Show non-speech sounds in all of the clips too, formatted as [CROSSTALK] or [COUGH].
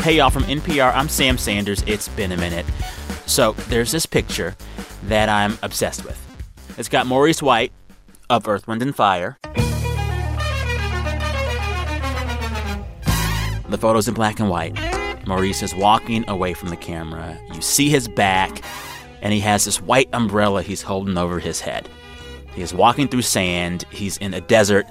Hey, y'all, from NPR, I'm Sam Sanders. It's been a minute. So, there's this picture that I'm obsessed with. It's got Maurice White of Earth, Wind, and Fire. The photo's in black and white. Maurice is walking away from the camera. You see his back, and he has this white umbrella he's holding over his head. He is walking through sand. He's in a desert.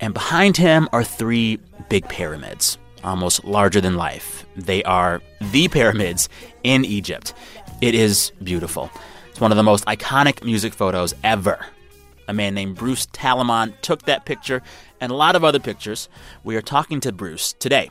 And behind him are three big pyramids, almost larger than life. They are the pyramids in Egypt. It is beautiful. It's one of the most iconic music photos ever. A man named Bruce Talamon took that picture and a lot of other pictures. We are talking to Bruce today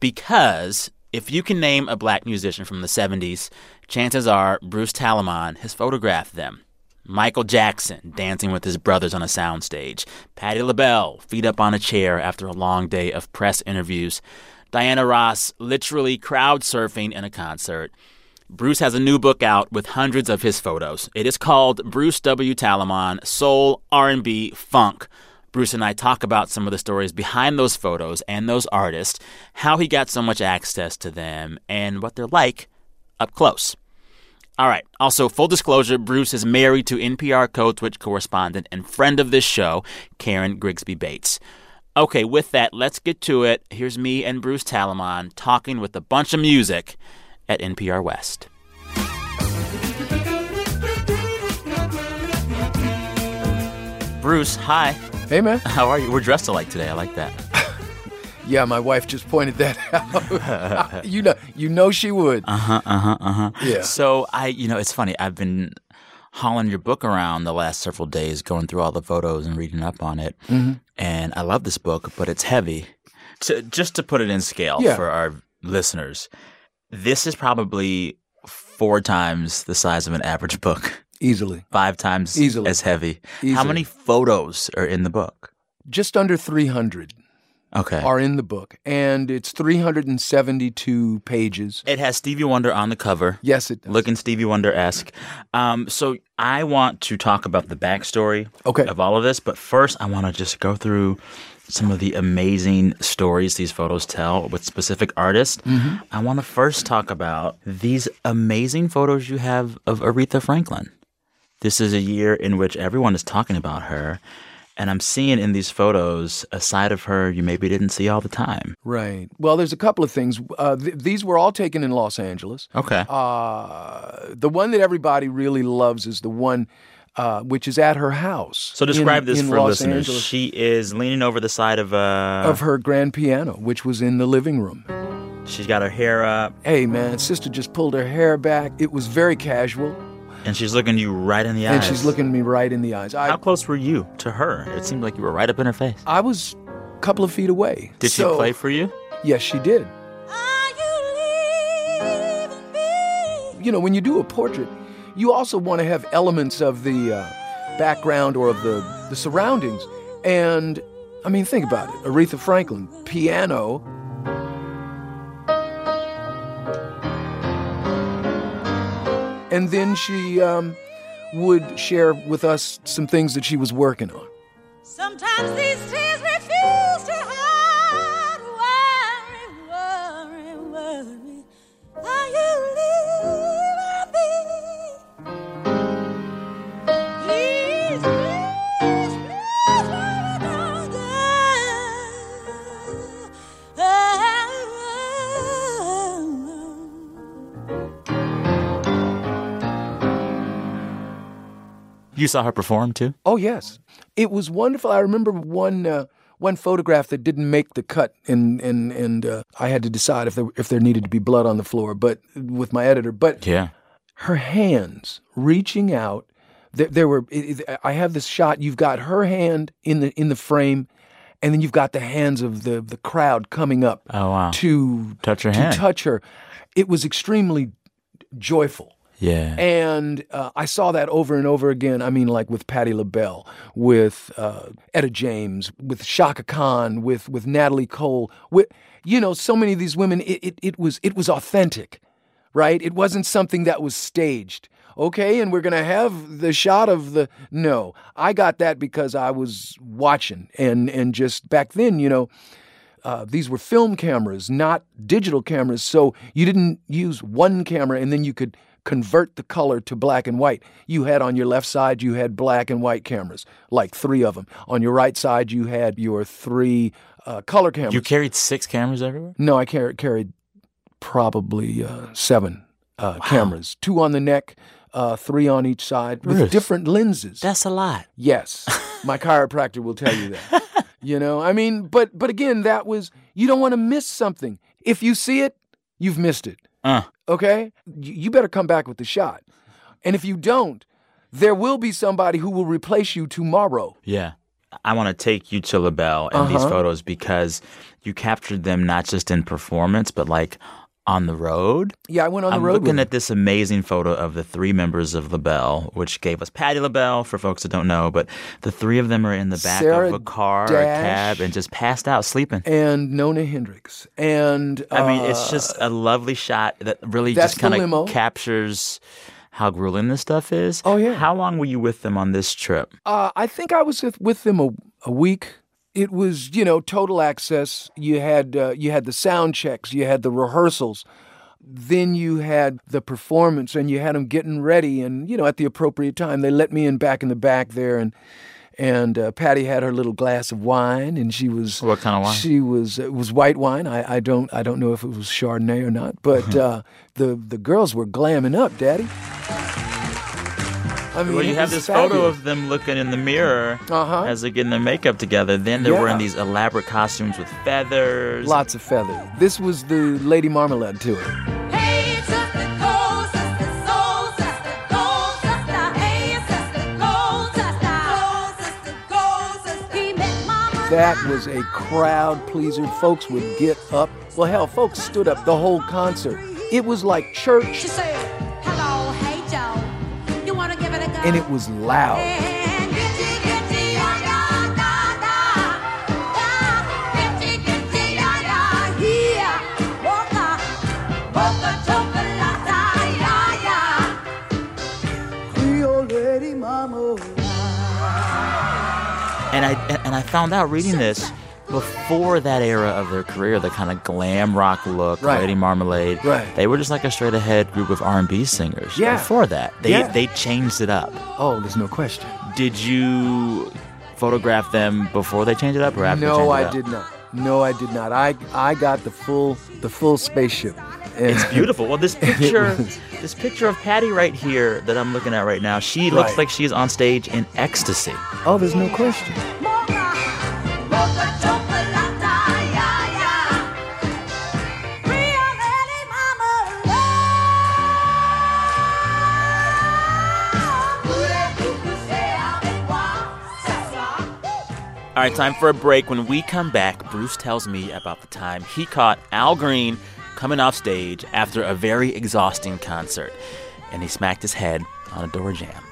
because if you can name a black musician from the 70s, chances are Bruce Talamon has photographed them. Michael Jackson dancing with his brothers on a soundstage. Patti LaBelle feet up on a chair after a long day of press interviews. Diana Ross literally crowd surfing in a concert. Bruce has a new book out with hundreds of his photos. It is called Bruce W. Talamon Soul, R&B, Funk. Bruce and I talk about some of the stories behind those photos and those artists, how he got so much access to them, and what they're like up close. All right. Also, full disclosure Bruce is married to NPR Code Switch correspondent and friend of this show, Karen Grigsby Bates. Okay, with that, let's get to it. Here's me and Bruce Talamon talking with a bunch of music at NPR West. Bruce, hi. Hey, man. [LAUGHS] How are you? We're dressed alike today. I like that. [LAUGHS] Yeah, my wife just pointed that [LAUGHS] out. you know, you know she would. Uh huh. Uh huh. Uh huh. Yeah. So I, you know, it's funny. I've been hauling your book around the last several days, going through all the photos and reading up on it. Mm-hmm. And I love this book, but it's heavy. To, just to put it in scale Yeah. for our listeners, this is probably four times the size of an average book, Easily, five times Easily. as heavy. How many photos are in the book? just under 300 Okay. are in the book, and it's 372 pages. It has Stevie Wonder on the cover. Yes, it does. looking Stevie Wonder esque. Um, so I want to talk about the backstory Okay. of all of this, but first I want to just go through some of the amazing stories these photos tell with specific artists. Mm-hmm. I want to first talk about these amazing photos you have of Aretha Franklin. This is a year in which everyone is talking about her. And I'm seeing in these photos a side of her you maybe didn't see all the time. Right. Well, there's a couple of things. Uh, th- these were all taken in Los Angeles. Okay. Uh, the one that everybody really loves is the one uh, which is at her house. so describe in- this in for Los listeners. Angeles. She is leaning over the side of a. of her grand piano, which was in the living room. She's got her hair up. Hey, man, sister just pulled her hair back. It was very casual, And she's looking you right in the eyes. and she's looking me right in the eyes. I, How close were you to her? It seemed like you were right up in her face. I was a couple of feet away. Did So- she play for you? Yes, she did. You know, when you do a portrait, you also want to have elements of the uh, background or of the, the surroundings. And I mean, think about it Aretha Franklin, piano. And then she um, would share with us some things that she was working on. Sometimes these You saw her perform too? Oh yes, it was wonderful. I remember one uh, one photograph that didn't make the cut, and and and uh, I had to decide if there if there needed to be blood on the floor, but with my editor. But Yeah. her hands reaching out, there, there were. I have this shot. You've got her hand in the in the frame, and then you've got the hands of the the crowd coming up Oh wow. to Touch her to hand. touch her. It was extremely joyful. Yeah. And uh, I saw that over and over again. I mean, like with Patti LaBelle, with uh, Etta James, with Chaka Khan, with with Natalie Cole, with you know, so many of these women. It, it it was it was authentic, right? It wasn't something that was staged. Okay, and we're gonna have the shot of the no. I got that because I was watching and and just back then, you know, uh, these were film cameras, not digital cameras. So you didn't use one camera and then you could convert the color to black and white. You had on your left side, you had black and white cameras, like three of them. On your right side, you had your three uh, color cameras. You carried six cameras everywhere? no, I car- carried probably uh, seven uh, cameras, two on the neck, uh, three on each side with different lenses. That's a lot. Yes, [LAUGHS] my chiropractor will tell you that. you know, I mean, but but again, that was you don't want to miss something. If you see it, you've missed it. Uh, Okay, you, better come back with the shot. And if you don't, there will be somebody who will replace you tomorrow. yeah. I want to take you to LaBelle and these Uh-huh. photos because you captured them not just in performance, but like on the road. Yeah, I went on the I'm road. looking at this amazing photo of the three members of LaBelle, which gave us Patti LaBelle for folks that don't know, but the three of them are in the back Sarah of a car or Dash. cab and just passed out sleeping. and Nona Hendryx. And I mean, it's uh, just a lovely shot that really just kind of captures how grueling this stuff is. Oh, yeah. How long were you with them on this trip? Uh, I think I was with, with them a, a week. It was, you know, total access. You had uh, you had the sound checks, you had the rehearsals, then you had the performance, and you had them getting ready. And you know, at the appropriate time, they let me in back in the back there, and and uh, Patti had her little glass of wine, and she was What kind of wine? She was it was white wine. I, I don't I don't know if it was Chardonnay or not, but uh, the the girls were glamming up, Daddy. I mean, Well, you it have was this photo of them looking in the mirror Uh-huh. as they're getting their makeup together. Then they're wearing these elaborate costumes with feathers. Lots of feathers. This was the Lady Marmalade tour. Hey, sister, go, sister, soul, sister, go, sister. Hey, sister, go, sister, go, sister, go, sister. He met mama. That was a crowd pleaser. Folks would get up. Well, hell, folks stood up the whole concert. It was like church, She said, ya. it was loud. And I and- and I found out reading this before that era of their career, the kind of glam rock look, Right. Lady Marmalade. Right. They were just like a straight ahead group of R and B singers. Yeah. Before that, they Yeah. they changed it up. Oh, there's no question. Did you photograph them before they changed it up or after? they No, changed it I did not. No, I did not. I I got the full the full spaceship. And It's [LAUGHS] beautiful. Well, this picture, this picture of Patti right here that I'm looking at right now, she looks Right. like she's on stage in ecstasy. oh, there's no question. All right, time for a break. When we come back, Bruce tells me about the time he caught Al Green coming off stage after a very exhausting concert, and he smacked his head on a door jamb.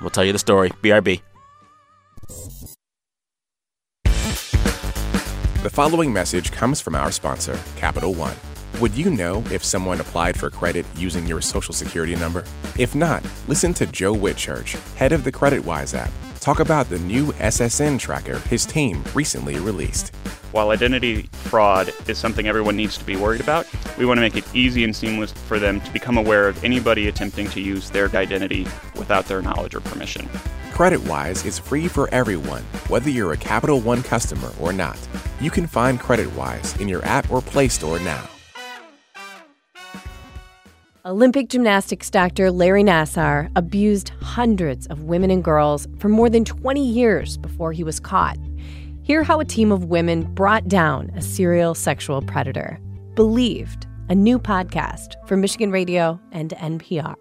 We'll tell you the story. BRB. The following message comes from our sponsor, Capital One. Would you know if someone applied for credit using your social security number? If not, listen to Joe Whitchurch, head of the CreditWise app, talk about the new SSN tracker his team recently released. While identity fraud is something everyone needs to be worried about, we want to make it easy and seamless for them to become aware of anybody attempting to use their identity without their knowledge or permission. CreditWise is free for everyone, whether you're a Capital One customer or not. You can find CreditWise in your app or Play Store now. Olympic gymnastics doctor Larry Nassar abused hundreds of women and girls for more than 20 years before he was caught. Hear how a team of women brought down a serial sexual predator. Believed, a new podcast from Michigan Radio and NPR.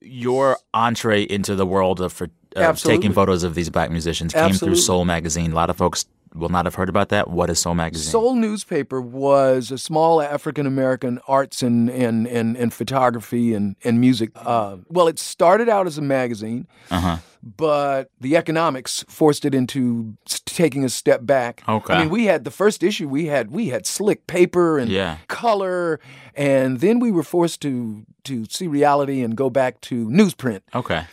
Your entree into the world of, for, of taking photos of these black musicians came Absolutely. through Soul Magazine. A lot of folks will not have heard about that. What is Soul Magazine? Soul newspaper was a small African American arts and, and, and, and photography and, and music. Uh, well, it started out as a magazine, Uh-huh. but the economics forced it into taking a step back. Okay. I mean, we had the first issue. We had we had slick paper and Yeah. color, and then we were forced to to see reality and go back to newsprint. Okay.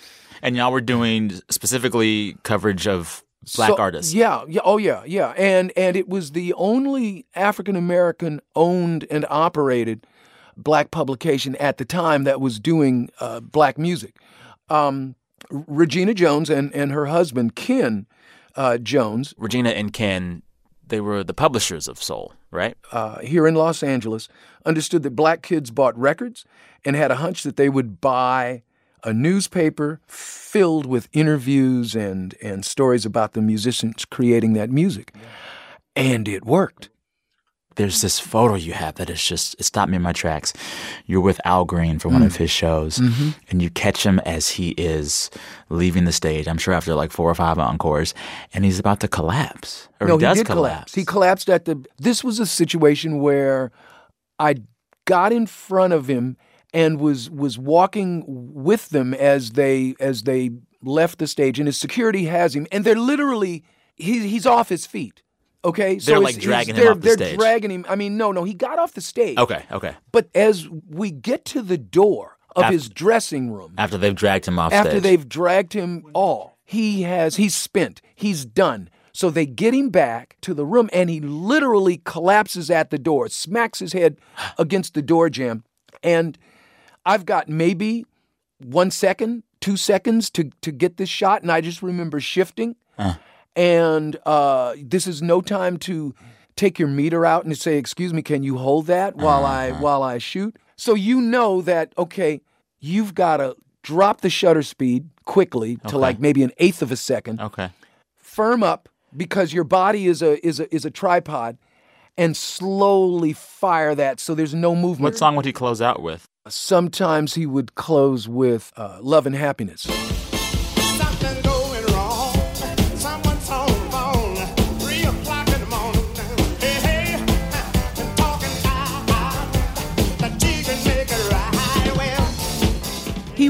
And y'all were doing specifically coverage of black So- artists. Yeah, yeah, oh yeah, yeah. And and it was the only African American owned and operated black publication at the time that was doing uh, black music. Um, Regina Jones and and her husband Ken uh, Jones Regina and Ken, they were the publishers of Soul, right? uh, here in Los Angeles understood that black kids bought records and had a hunch that they would buy a newspaper filled with interviews and, and stories about the musicians creating that music. And it worked. There's this photo you have that is just it stopped me in my tracks. You're with Al Green for one Mm. of his shows, Mm-hmm. and you catch him as he is leaving the stage. I'm sure after like four or five encores, and he's about to collapse, or no, he does did collapse. He collapsed at the. This was a situation where I got in front of him and was was walking with them as they as they left the stage, and his security has him, and they're literally he, he's off his feet. Okay, They're, like, dragging him they're, off the they're stage. dragging him. I mean, no, no, he got off the stage. okay, okay. but as we get to the door of Af- his dressing room, After they've dragged him off stage. after stage, they've dragged him all he has he's spent he's done so they get him back to the room and he literally collapses at the door smacks his head against the door jamb and i've got maybe one second two seconds to, to get this shot and i just remember shifting. And uh, this is no time to take your meter out and say excuse me can you hold that while i while i shoot? So you know that okay you've got to drop the shutter speed quickly to like maybe an eighth of a second. Okay. firm up because your body is a is a is a tripod and slowly fire that so there's no movement. What song would he close out with? Sometimes he would close with uh, love and happiness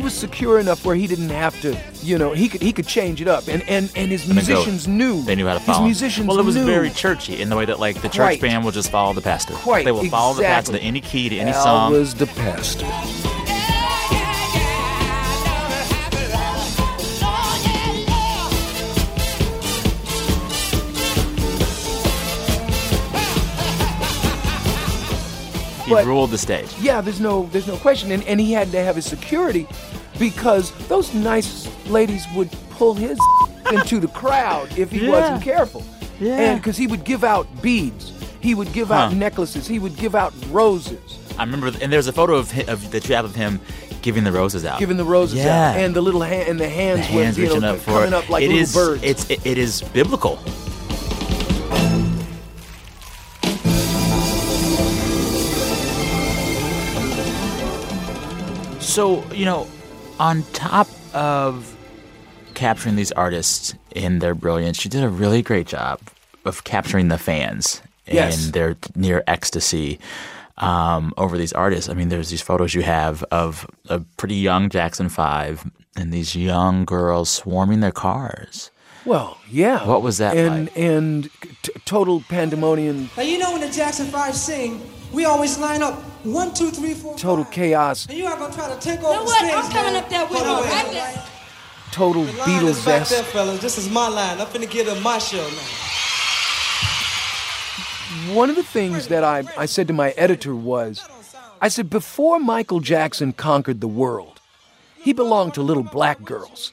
was secure enough where he didn't have to you know he could he could change it up and and and his go. musicians knew They knew how to follow. him. musicians well, it was knew very churchy in the way that like the church Quite. band will just follow the pastor. Quite, They will follow the pastor exactly. to any key to any Al song. was the pastor he but- ruled the stage. Yeah, there's no there's no question, and and he had to have his security because those nice ladies would pull his [LAUGHS] into the crowd if he Yeah. wasn't careful. Yeah. and because he would give out beads, he would give out necklaces, he would give out roses, I remember, and there's a photo of, hi- of that you have of him giving the roses out. giving the roses Yeah. out, and the little hand and the hands, the hands, hands was you reaching know up for coming up like It little is- birds. It's it, it is biblical. So you know, on top of capturing these artists in their brilliance, you did a really great job of capturing the fans Yes. in their near ecstasy um, over these artists. I mean, there's these photos you have of a pretty young Jackson Five and these young girls swarming their cars. well, yeah. What was that And like? and t- total pandemonium, Now you know when the Jackson Five sing, we always line up one, two, three, four. total five. chaos, And you are gonna try to take You over know the what? stage. I'm coming man. up there with Hold on, you wait, right there. total The Beatles is back there, fellas. This is my line. I'm finna get on my show now. One of the things that I, I said to my editor was, I said, before Michael Jackson conquered the world, he belonged to little black girls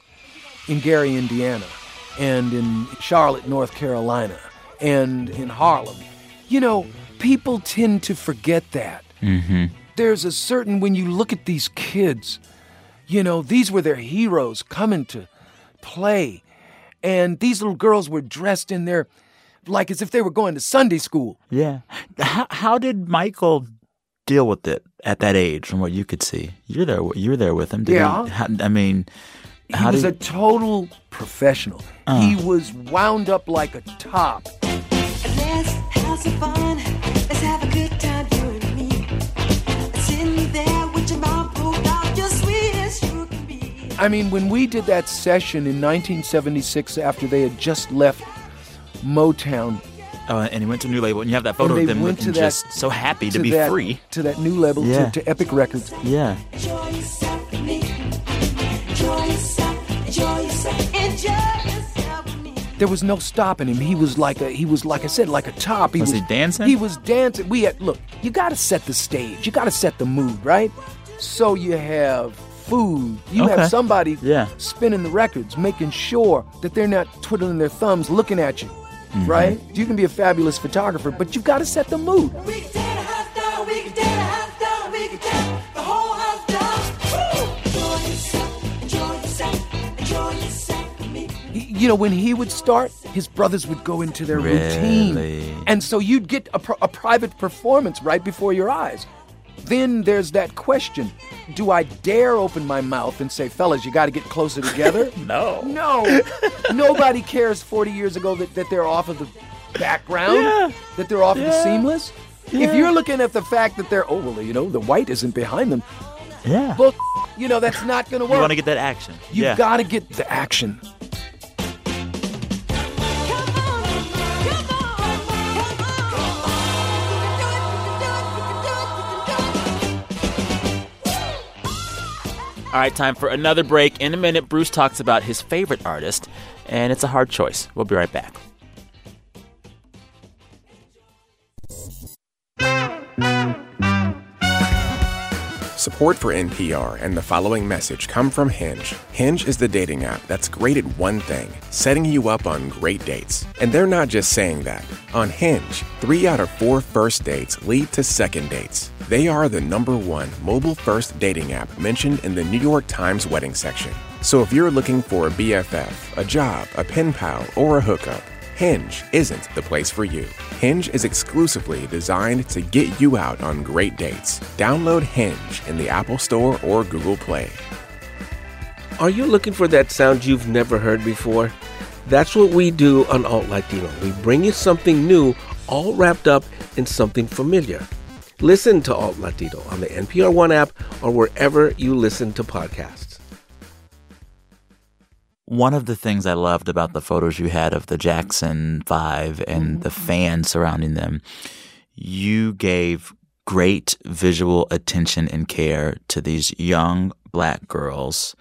in Gary, Indiana, and in Charlotte, North Carolina, and in Harlem. You know, people tend to forget that. Mm-hmm. There's a certain, when you look at these kids, you know, these were their heroes coming to play. And these little girls were dressed in their, like as if they were going to Sunday school. Yeah. How, how did Michael deal with it at that age, from what you could see? You're there. You're there with him. Did Yeah. He, how, I mean, He was did a total professional. He was wound up like a top. Let's have some fun. Let's have a good I mean, when we did that session in 1976 after they had just left Motown, Uh, and he went to a new label, and you have that photo of them looking that, just so happy to, to be that- free. to that new label, Yeah. to, to Epic Records. Yeah. There was no stopping him. He was like a he was like I said like a top. He Was he dancing? He was dancing. We had look. You got to set the stage. You got to set the mood, right? So you have food. You Okay. have somebody Yeah. spinning the records, making sure that they're not twiddling their thumbs, looking at you, Mm-hmm. right? You can be a fabulous photographer, but you've got to set the mood. We can tear the house down, we can tear the house down, we can tear the whole house down. Woo! Enjoy yourself, enjoy yourself, enjoy yourself with me. you know, when he would start, his brothers would go into their routine. And so you'd get a, pr- a private performance right before your eyes. Then there's that question Do I dare open my mouth and say, fellas, you got to get closer together? [LAUGHS] No. no. Nobody cares 40 years ago that, that they're off of the background, that they're off of the seamless. If you're looking at the fact that they're, oh, well, you know, the white isn't behind them, Yeah. well, you know, that's not going to work. you want to get that action. You yeah. got to get the action. All right, time for another break. In a minute, Bruce talks about his favorite artist, and it's a hard choice. We'll be right back. Support for NPR and the following message come from Hinge. Hinge is the dating app that's great at one thing setting you up on great dates. And they're not just saying that. On Hinge, three out of four first dates lead to second dates. They are the number one mobile first dating app mentioned in the New York Times wedding section. So if you're looking for a BFF, a job, a pen pal, or a hookup, Hinge isn't the place for you. Hinge is exclusively designed to get you out on great dates. Download Hinge in the Apple Store or Google Play. Are you looking for that sound you've never heard before? That's what we do on Alt Latino. We bring you something new, all wrapped up in something familiar. Listen to Alt Latino on the NPR One app or wherever you listen to podcasts. One of the things I loved about the photos you had of the Jackson Five and the mm-hmm. fans surrounding them, you gave great visual attention and care to these young black girls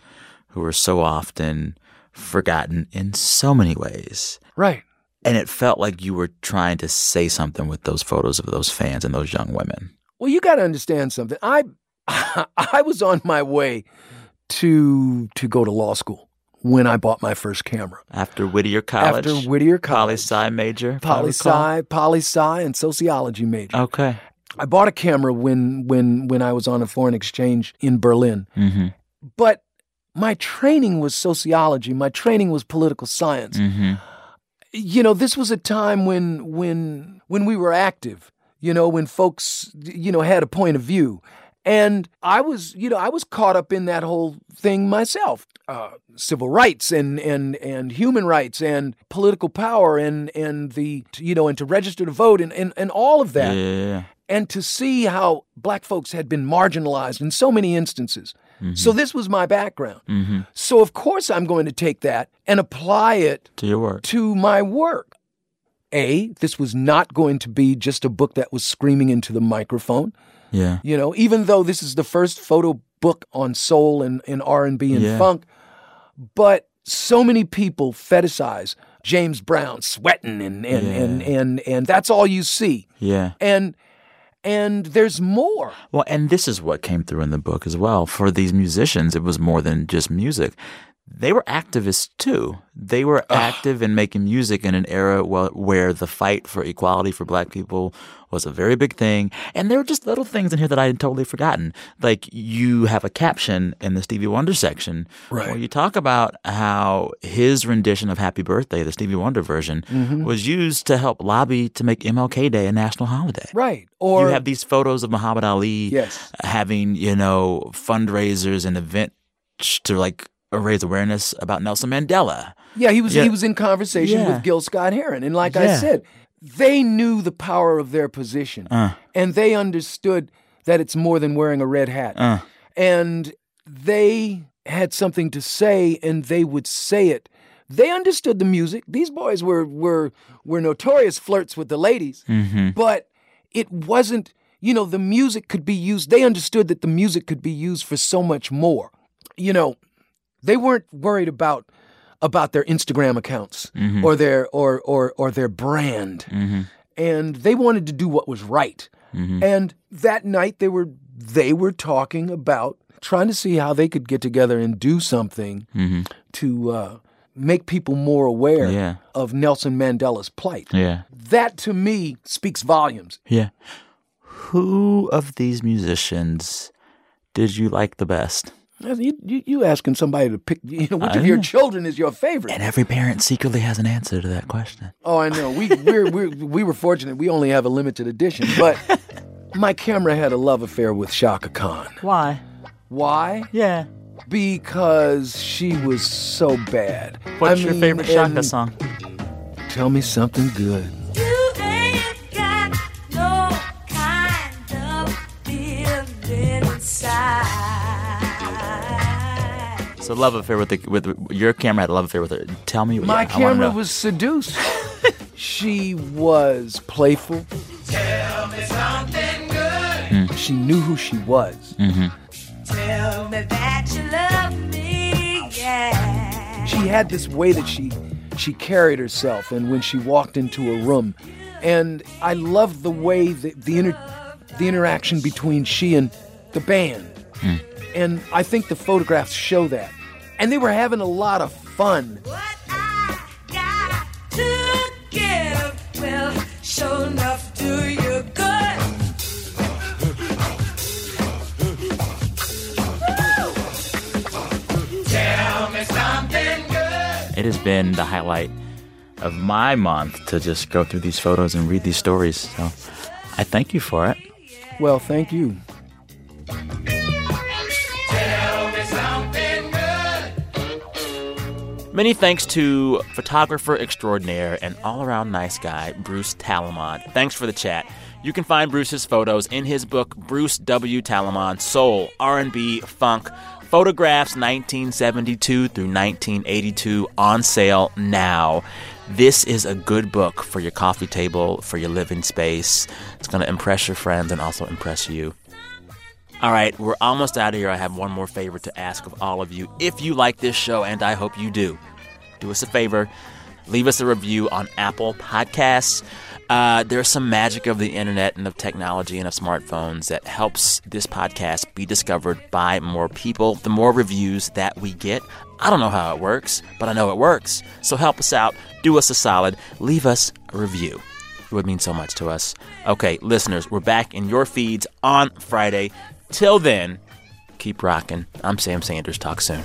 who are so often forgotten in so many ways. Right. And it felt like you were trying to say something with those photos of those fans and those young women. Well, you got to understand something. I [LAUGHS] I was on my way to to go to law school when I bought my first camera. After Whittier College, After Whittier poli College, sci major, poli sci, poli sci, and sociology major. Okay. I bought a camera when when when I was on a foreign exchange in Berlin. Mm-hmm. But my training was sociology. My training was political science. Mm-hmm. you know this was a time when when when we were active you know when folks you know had a point of view and i was you know i was caught up in that whole thing myself uh, civil rights and and and human rights and political power and and the you know and to register to vote and and, and all of that Yeah. and to see how black folks had been marginalized in so many instances. So this was my background. Mm-hmm. So of course I'm going to take that and apply it To your work. to my work. A, this was not going to be just a book that was screaming into the microphone. Yeah. You know, even though this is the first photo book on soul and, and R&B and Yeah. funk, but so many people fetishize James Brown sweating and and, and and and that's all you see. Yeah. And and there's more. Well, and this is what came through in the book as well. For these musicians, it was more than just music. They were activists too. They were active in making music in an era wh- where the fight for equality for black people was a very big thing. And there were just little things in here that I had totally forgotten. Like you have a caption in the Stevie Wonder section where you talk about how his rendition of Happy Birthday, the Stevie Wonder version, mm-hmm. was used to help lobby to make MLK Day a national holiday. Right. Or you have these photos of Muhammad Ali Yes. having, you know, fundraisers and events to like raise awareness about Nelson Mandela. Yeah, he was Yeah. he was in conversation Yeah. with Gil Scott Heron, and like I said, they knew the power of their position, Uh. and they understood that it's more than wearing a red hat, Uh. and they had something to say, and they would say it. They understood the music. These boys were were were notorious flirts with the ladies, Mm-hmm. but it wasn't. You know, the music could be used. They understood that the music could be used for so much more. You know, they weren't worried about about their Instagram accounts mm-hmm. or their or or or their brand. Mm-hmm. And they wanted to do what was right. Mm-hmm. And that night they were they were talking about trying to see how they could get together and do something to uh, make people more aware Yeah. of Nelson Mandela's plight. Yeah. That to me speaks volumes. Yeah. Who of these musicians did you like the best? You, you, you asking somebody to pick, [LAUGHS] you know, which I of your know. children is your favorite? And every parent secretly has an answer to that question. Oh, I know. We we're, we're, we were fortunate. We only have a limited edition, but [LAUGHS] my camera had a love affair with Chaka Khan. Why? Why? Yeah. Because she was so bad. What's I your mean, favorite Chaka song? Tell me something good. So love affair with the with your camera had a love affair with her. Tell me. My yeah, I camera was seduced. [LAUGHS] she was playful. Tell me something good. She knew who she was. Mm-hmm. Tell me that you love me, yeah. She had this way that she she carried herself and when she walked into a room. And I loved the way that the inter, the interaction between she and the band. Hmm. And I think the photographs show that. And they were having a lot of fun. What I got to give will show enough do you good. Tell me something good. It has been the highlight of my month to just go through these photos and read these stories. So I thank you for it. Well, thank you. Many thanks to photographer extraordinaire and all around nice guy, Bruce Talamon. Thanks for the chat. You can find Bruce's photos in his book, Bruce W. Talamon Soul, R&B, Funk, Photographs 1972 through 1982 on sale now. This is a good book for your coffee table, for your living space. It's going to impress your friends and also impress you. All right, we're almost out of here. I have one more favor to ask of all of you. If you like this show, and I hope you do, do us a favor. Leave us a review on Apple Podcasts. Uh, there's some magic of the internet and of technology and of smartphones that helps this podcast be discovered by more people. The more reviews that we get, I don't know how it works, but I know it works. So help us out. Do us a solid. Leave us a review. It would mean so much to us. Okay, listeners, we're back in your feeds on Friday. Till then, keep rocking. I'm Sam Sanders. Talk soon.